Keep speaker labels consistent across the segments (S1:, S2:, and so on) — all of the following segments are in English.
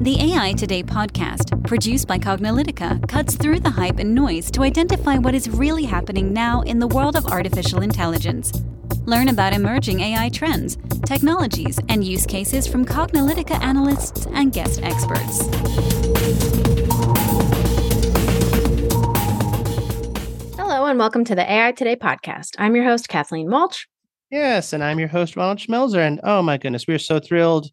S1: The AI Today podcast, produced by Cognilytica, cuts through the hype and noise to identify what is really happening now in the world of artificial intelligence. Learn about emerging AI trends, technologies, and use cases from Cognilytica analysts and guest experts.
S2: Hello, and welcome to the AI Today podcast. I'm your host, Kathleen Walch.
S3: Yes, and I'm your host, Ronald Schmelzer. And oh my goodness, we are so thrilled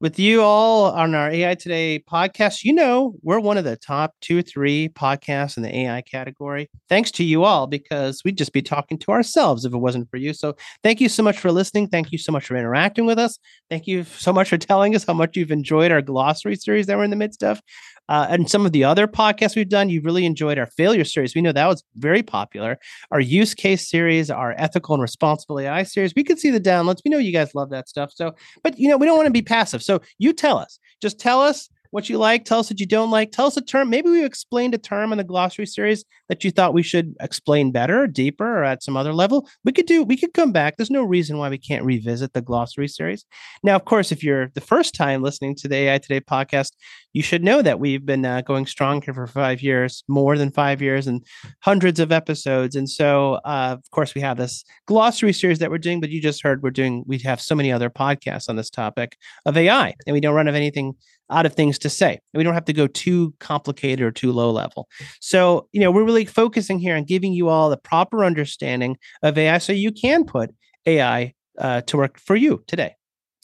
S3: with you all on our AI Today podcast. You know, we're one of the top two, three podcasts in the AI category. Thanks to you all, because we'd just be talking to ourselves if it wasn't for you. So thank you so much for listening. Thank you so much for interacting with us. Thank you so much for telling us how much you've enjoyed our glossary series that we're in the midst of. Uh, and some of the other podcasts we've done, you've really enjoyed our failure series. We know that was very popular. Our use case series, our ethical and responsible AI series. We could see the downloads. We know you guys love that stuff. So, but you know, we don't want to be passive. So you tell us, just tell us what you like. Tell us what you don't like. Tell us a term. Maybe we explained a term in the glossary series that you thought we should explain better, deeper, or at some other level. We could do. We could come back. There's no reason why we can't revisit the glossary series. Now, of course, if you're the first time listening to the AI Today podcast, you should know that we've been uh, going strong here for five years, more than five years, and hundreds of episodes. And so, uh, of course, we have this glossary series that we're doing. But you just heard we're doing. We have so many other podcasts on this topic of AI, and we don't run of anything out of things to say. We don't have to go too complicated or too low level. So, you know, we're really focusing here on giving you all the proper understanding of AI so you can put AI uh, to work for you today.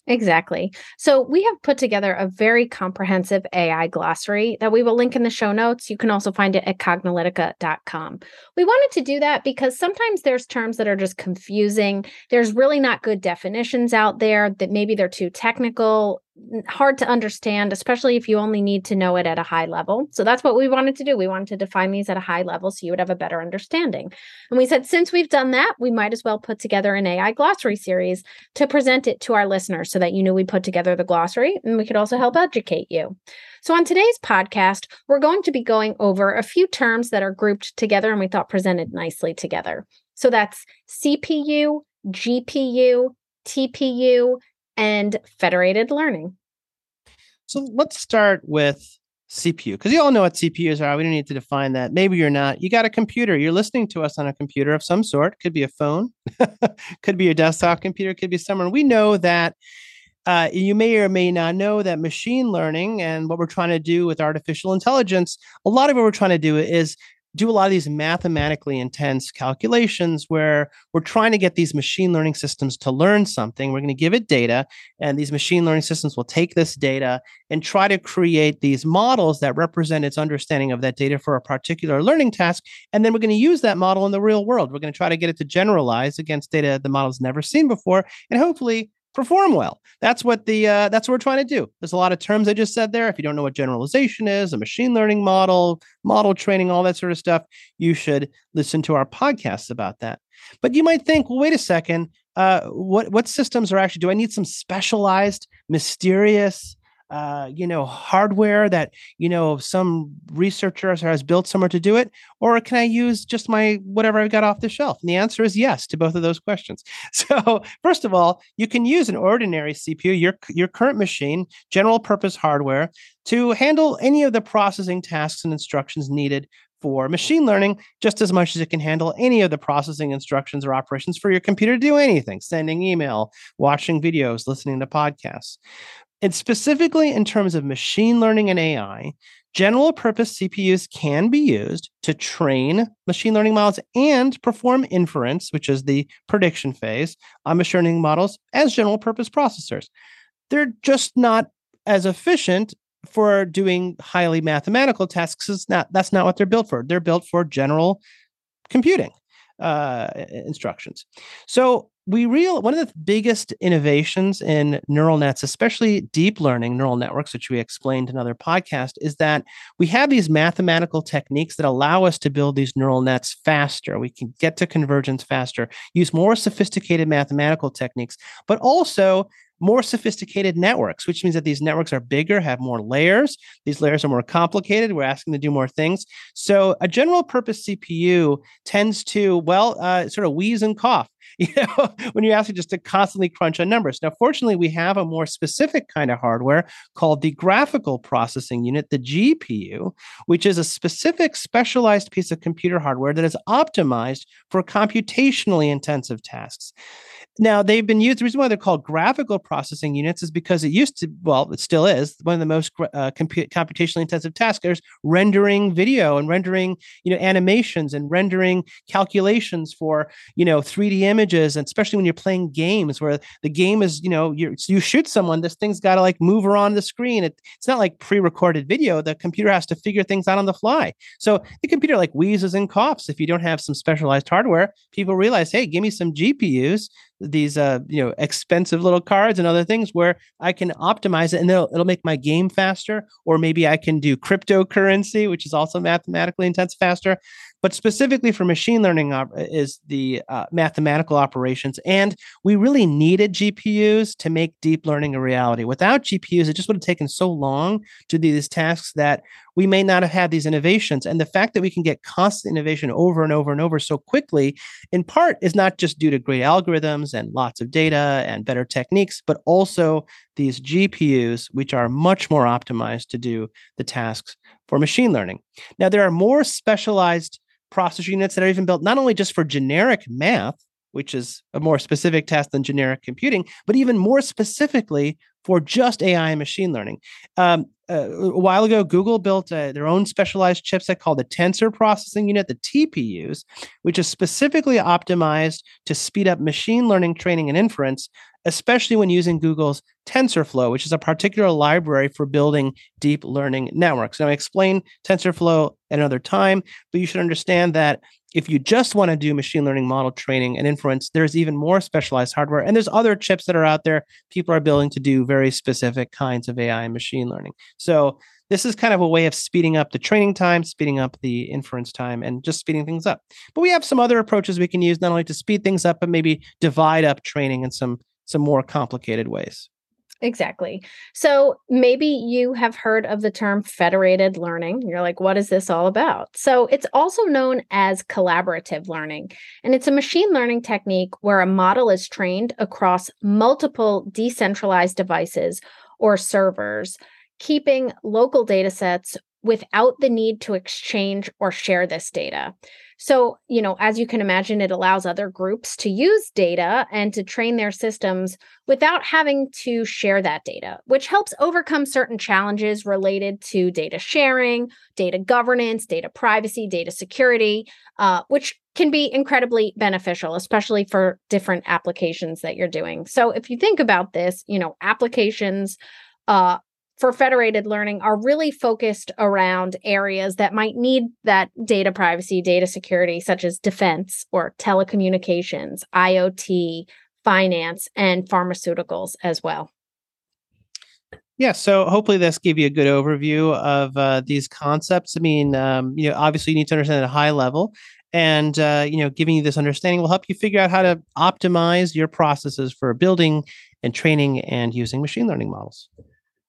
S2: Exactly. So we have put together a very comprehensive AI glossary that we will link in the show notes. You can also find it at cognilytica.com. We wanted to do that because sometimes there's terms that are just confusing. There's really not good definitions out there that maybe they're too technical hard to understand, especially if you only need to know it at a high level. So that's what we wanted to do. We wanted to define these at a high level so you would have a better understanding. And we said, since we've done that, we might as well put together an AI glossary series to present it to our listeners so that you know we put together the glossary and we could also help educate you. So on today's podcast, we're going to be going over a few terms that are grouped together and we thought presented nicely together. So that's CPU, GPU, TPU, and federated learning.
S3: So let's start with CPU because you all know what CPUs are. We don't need to define that. Maybe you're not. You got a computer. You're listening to us on a computer of some sort. Could be a phone, could be your desktop computer, could be somewhere. We know that uh, you may or may not know that machine learning and what we're trying to do with artificial intelligence, a lot of what we're trying to do is do a lot of these mathematically intense calculations where we're trying to get these machine learning systems to learn something. We're going to give it data, and these machine learning systems will take this data and try to create these models that represent its understanding of that data for a particular learning task. And then we're going to use that model in the real world. We're going to try to get it to generalize against data the model's never seen before, and hopefully perform well. That's what the uh, that's what we're trying to do. There's a lot of terms I just said there. If you don't know what generalization is, a machine learning model, model training, all that sort of stuff, you should listen to our podcasts about that. But you might think, well, wait a second. Uh, what what systems are actually? Do I need some specialized, mysterious? Uh, you know, hardware that, you know, some researcher has built somewhere to do it? Or can I use just my whatever I've got off the shelf? And the answer is yes to both of those questions. So, first of all, you can use an ordinary CPU, your, your current machine, general purpose hardware, to handle any of the processing tasks and instructions needed for machine learning just as much as it can handle any of the processing instructions or operations for your computer to do anything sending email, watching videos, listening to podcasts. And specifically in terms of machine learning and AI, general purpose CPUs can be used to train machine learning models and perform inference, which is the prediction phase, on machine learning models as general purpose processors. They're just not as efficient for doing highly mathematical tasks. It's not, that's not what they're built for. They're built for general computing uh, instructions. So we real one of the biggest innovations in neural nets especially deep learning neural networks which we explained in another podcast is that we have these mathematical techniques that allow us to build these neural nets faster we can get to convergence faster use more sophisticated mathematical techniques but also more sophisticated networks, which means that these networks are bigger, have more layers. These layers are more complicated. We're asking to do more things. So a general purpose CPU tends to, well, uh, sort of wheeze and cough you know, when you're asking just to constantly crunch on numbers. Now, fortunately, we have a more specific kind of hardware called the graphical processing unit, the GPU, which is a specific specialized piece of computer hardware that is optimized for computationally intensive tasks. Now, they've been used. The reason why they're called graphical processing units is because it used to, well, it still is one of the most uh, compu- computationally intensive tasks. There's rendering video and rendering, you know, animations and rendering calculations for, you know, 3D images, and especially when you're playing games where the game is, you know, you you shoot someone, this thing's got to like move around the screen. It, it's not like pre-recorded video. The computer has to figure things out on the fly. So the computer like wheezes and coughs if you don't have some specialized hardware. People realize, hey, give me some GPUs these uh you know expensive little cards and other things where I can optimize it and it'll, it'll make my game faster or maybe I can do cryptocurrency which is also mathematically intense faster but specifically for machine learning op- is the uh, mathematical operations and we really needed gpus to make deep learning a reality. Without gpus it just would have taken so long to do these tasks that we may not have had these innovations. And the fact that we can get constant innovation over and over and over so quickly in part is not just due to great algorithms and lots of data and better techniques but also these gpus which are much more optimized to do the tasks for machine learning. Now there are more specialized processor units that are even built not only just for generic math, which is a more specific task than generic computing, but even more specifically for just AI and machine learning. Um, uh, a while ago, Google built uh, their own specialized chipset called the Tensor Processing Unit, the TPUs, which is specifically optimized to speed up machine learning training and inference especially when using Google's TensorFlow, which is a particular library for building deep learning networks. Now, I explain TensorFlow at another time, but you should understand that if you just want to do machine learning model training and inference, there's even more specialized hardware. And there's other chips that are out there people are building to do very specific kinds of AI and machine learning. So this is kind of a way of speeding up the training time, speeding up the inference time, and just speeding things up. But we have some other approaches we can use not only to speed things up, but maybe divide up training in some some more complicated ways.
S2: Exactly. So maybe you have heard of the term federated learning. You're like, what is this all about? So it's also known as collaborative learning. And it's a machine learning technique where a model is trained across multiple decentralized devices or servers, keeping local data sets without the need to exchange or share this data. So, you know, as you can imagine, it allows other groups to use data and to train their systems without having to share that data, which helps overcome certain challenges related to data sharing, data governance, data privacy, data security, uh, which can be incredibly beneficial, especially for different applications that you're doing. So, if you think about this, you know, applications uh, for federated learning are really focused around areas that might need that data privacy, data security, such as defense or telecommunications, IoT, finance, and pharmaceuticals as well.
S3: Yeah, so hopefully this gave you a good overview of uh, these concepts. I mean, um, you know, obviously you need to understand at a high level, and uh, you know, giving you this understanding will help you figure out how to optimize your processes for building and training and using machine learning models.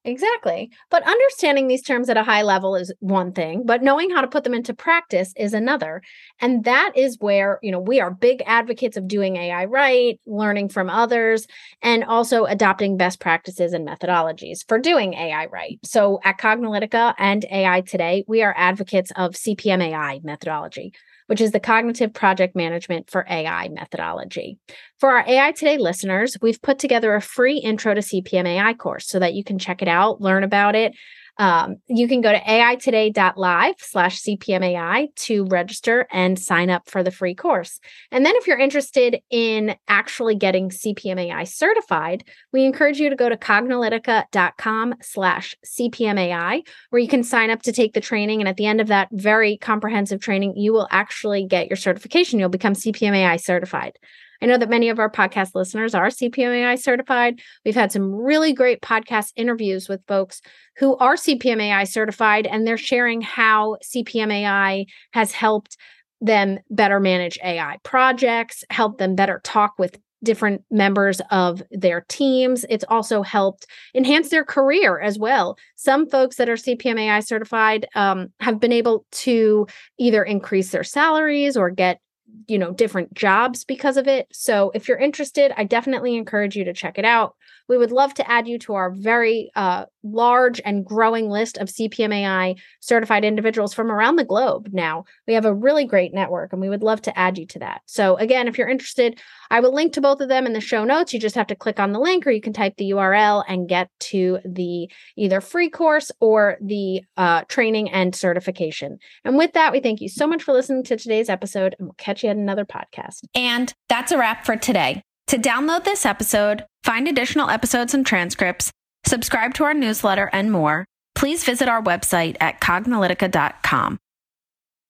S2: Exactly. But understanding these terms at a high level is one thing, but knowing how to put them into practice is another. And that is where, you know, we are big advocates of doing AI right, learning from others, and also adopting best practices and methodologies for doing AI right. So at Cognilytica and AI Today, we are advocates of CPM AI methodology which is the Cognitive Project Management for AI methodology. For our AI Today listeners, we've put together a free intro to CPM AI course so that you can check it out, learn about it, um, you can go to aitoday.live slash CPMAI to register and sign up for the free course. And then if you're interested in actually getting CPMAI certified, we encourage you to go to cognilytica.com slash CPMAI, where you can sign up to take the training. And at the end of that very comprehensive training, you will actually get your certification. You'll become CPMAI certified. I know that many of our podcast listeners are CPMAI certified. We've had some really great podcast interviews with folks who are CPMAI certified, and they're sharing how CPMAI has helped them better manage AI projects, help them better talk with different members of their teams. It's also helped enhance their career as well. Some folks that are CPMAI certified um, have been able to either increase their salaries or get you know, different jobs because of it. So if you're interested, I definitely encourage you to check it out. We would love to add you to our very uh, large and growing list of CPMAI certified individuals from around the globe now. We have a really great network and we would love to add you to that. So, again, if you're interested, I will link to both of them in the show notes. You just have to click on the link or you can type the URL and get to the either free course or the uh, training and certification. And with that, we thank you so much for listening to today's episode and we'll catch you at another podcast.
S1: And that's a wrap for today. To download this episode, find additional episodes and transcripts, subscribe to our newsletter, and more, please visit our website at cognilytica.com.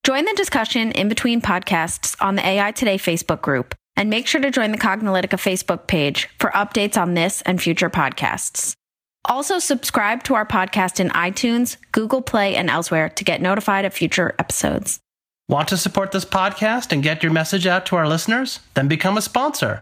S1: Join the discussion in between podcasts on the AI Today Facebook group, and make sure to join the Cognilytica Facebook page for updates on this and future podcasts. Also, subscribe to our podcast in iTunes, Google Play, and elsewhere to get notified of future episodes.
S3: Want to support this podcast and get your message out to our listeners? Then become a sponsor.